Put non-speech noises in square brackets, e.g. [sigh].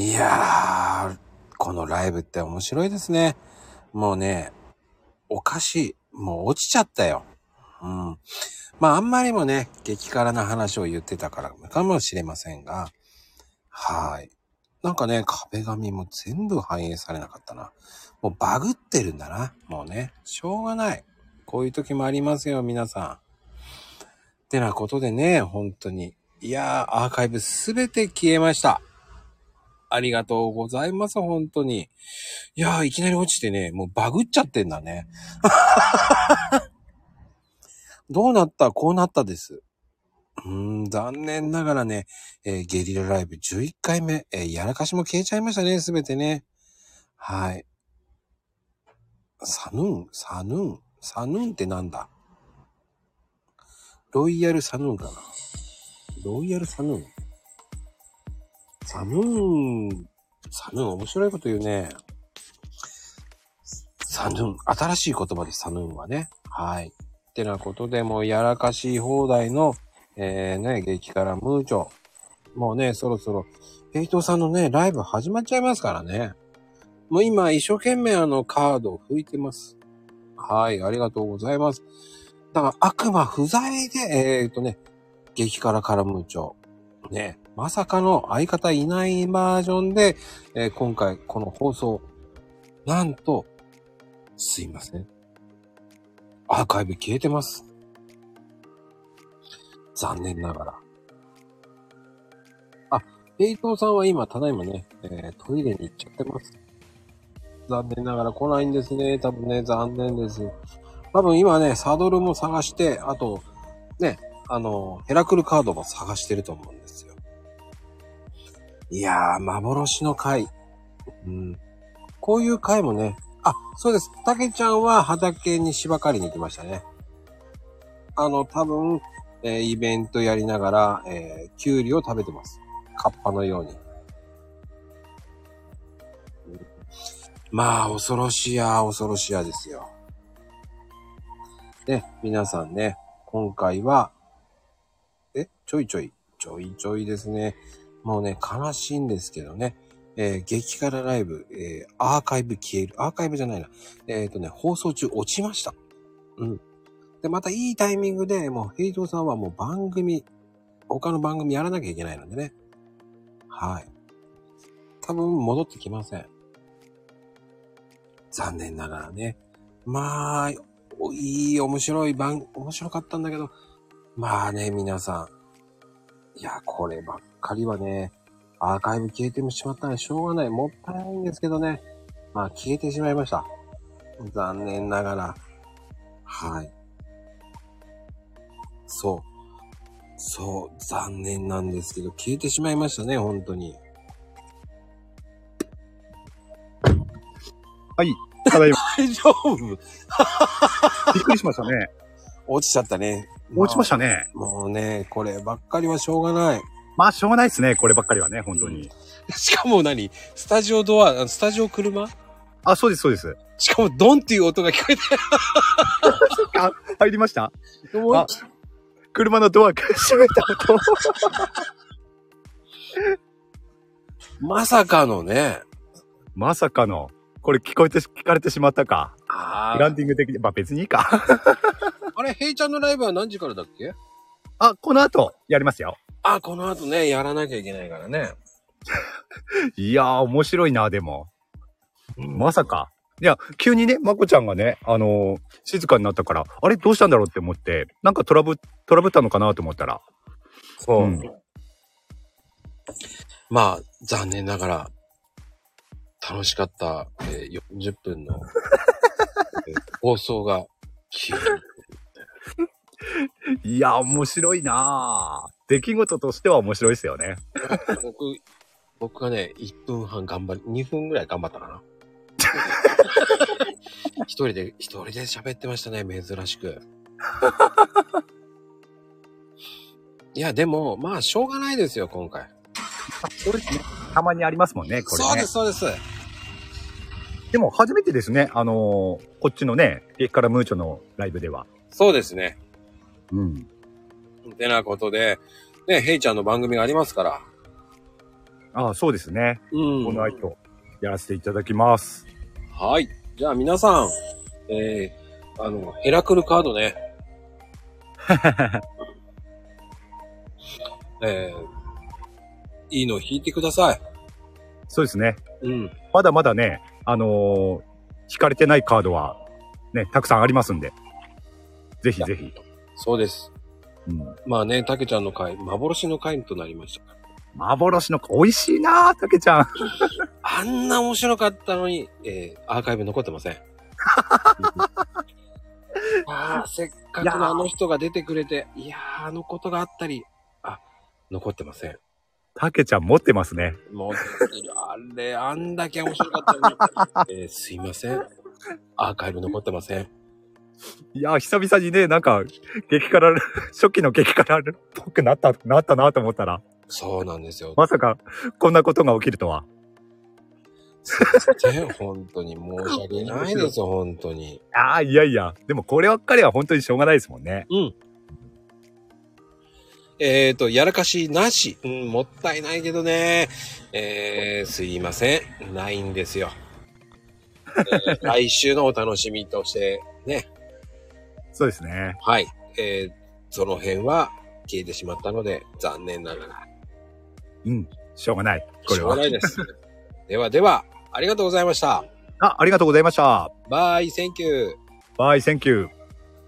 いやー、このライブって面白いですね。もうね、おかしい。もう落ちちゃったよ。うん。まあ、あんまりもね、激辛な話を言ってたからかもしれませんが、はい。なんかね、壁紙も全部反映されなかったな。もうバグってるんだな。もうね、しょうがない。こういう時もありますよ、皆さん。ってなことでね、本当に。いやー、アーカイブすべて消えました。ありがとうございます、本当に。いやー、いきなり落ちてね、もうバグっちゃってんだね。[laughs] どうなった？こうなったです。うーん、残念ながらね、えーゲリラライブ11回目、えーやらかしも消えちゃいましたね、すべてね。はい。サヌーン？サヌーン？サヌーンってなんだ？ロイヤルサヌーンかなロイヤルサヌーン？サヌーン、サヌーン面白いこと言うね。サヌーン、新しい言葉です、サヌーンはね。はい。ってなことで、もうやらかし放題の、えー、ね、激辛ムーチョ。もうね、そろそろ、ヘイトさんのね、ライブ始まっちゃいますからね。もう今、一生懸命あの、カードを拭いてます。はい、ありがとうございます。だから、悪魔不在で、えー、とね、激辛カラムーチョ。ね、まさかの相方いないバージョンで、えー今回この放送、なんと、すいません。アーカイブ消えてます。残念ながら。あ、ペイトーさんは今、ただいまね、えートイレに行っちゃってます。残念ながら来ないんですね。多分ね、残念です。多分今ね、サドルも探して、あと、ね、あの、ヘラクルカードも探してると思うんですよ。いやー、幻の回。うん。こういう回もね、あ、そうです。たけちゃんは畑に芝刈りに行きましたね。あの、多分、えーイベントやりながら、えー、キュウリを食べてます。カッパのように。まあ、恐ろしや、恐ろしやですよ。ね、皆さんね、今回は、え、ちょいちょい、ちょいちょいですね。もうね、悲しいんですけどね。えー激辛ライブ、えーアーカイブ消える。アーカイブじゃないな。えっ、とね、放送中落ちました。うん。で、またいいタイミングで、もう、ヘイトさんはもう番組、他の番組やらなきゃいけないのでね。はい。多分戻ってきません。残念ながらね。まあ、いい、面白い番、面白かったんだけど、まあね、皆さん。いや、こればっかりはね、アーカイブ消えてしまったらしょうがない。もったいないんですけどね。まあ、消えてしまいました。残念ながら。はい。そう。そう、残念なんですけど、消えてしまいましたね、本当に。はい。ただいま、[laughs] 大丈夫 [laughs] びっくりしましたね。[laughs] 落ちちゃったね。落ちましたね。もうね、こればっかりはしょうがない。まあ、しょうがないですね。こればっかりはね、本当に。[laughs] しかも何？スタジオドア、あスタジオ車？あ、そうです、そうです。しかもドンっていう音が聞こえ [laughs] あ、入りました？あ車のドア閉めた音。[laughs] まさかのね。まさかの、これ聞こえて、聞かれてしまったか。あランディング的に、まあ別にいいか。あれ、ヘイちゃんのライブは何時からだっけ？あ、この後、やりますよ。あ、この後ね、やらなきゃいけないからね。[laughs] いやー、面白いな、でも。まさか。いや、急にね、まこちゃんがね、あのー静かになったから、あれどうしたんだろうって思って、なんかトラブ、トラブったのかなと思ったら。そう。うんまあ、残念ながら、楽しかった、えー40分の、えー [laughs] 放送が消える。いや、面白いなー出来事としては面白いですよね。僕、僕がね、1分半頑張り、2分ぐらい頑張ったかな。[laughs] 一人で、一人で喋ってましたね、珍しく。いや、でも、まあ、しょうがないですよ、今回。そうですね。たまにありますもんね、これね。そうです、そうです。でも初めてですね、あのーこっちのね、激辛ムーチョのライブでは。そうですね。うん。てなことで、ね、ヘイちゃんの番組がありますから。ああ、そうですね。うん。この後、やらせていただきます。はい。じゃあ皆さん、えー、あの、ヘラクルカードね。[laughs] えー、いいの引いてください。そうですね。うん。まだまだね、あのー引かれてないカードは、ね、たくさんありますんで。ぜひぜひ。そうです。うん、まあね、たけちゃんの回、幻の回となりました。幻の、美味しいなたけちゃん。[laughs] あんな面白かったのに、えー、アーカイブ残ってません。[laughs] ああ、せっかくのあの人が出てくれて、いやー、あのことがあったり、あ、残ってません。たけちゃん持ってますね。もう、あれ、あんだけ面白かったのに、えーすいません。アーカイブ残ってません。[laughs] いや、久々にね、なんか、激辛、[laughs] 初期の激辛っぽくなった、なったなと思ったら、そうなんですよ。まさか、こんなことが起きるとは。すいません。本当に申し訳ないですよ、本当に。ああ、いやいや。でもこればっかりは本当にしょうがないですもんね。うん。えーと、やらかしなし。うん、もったいないけどね。えー、すいません。ないんですよ。えー来週のお楽しみとして、ね。そうですね。はい。えー、その辺は消えてしまったので、残念ながら。うん。しょうがない。こしょうれは。がないです。ではでは、ありがとうございました。あ、ありがとうございました。 Bye, thank you. Bye, thank you.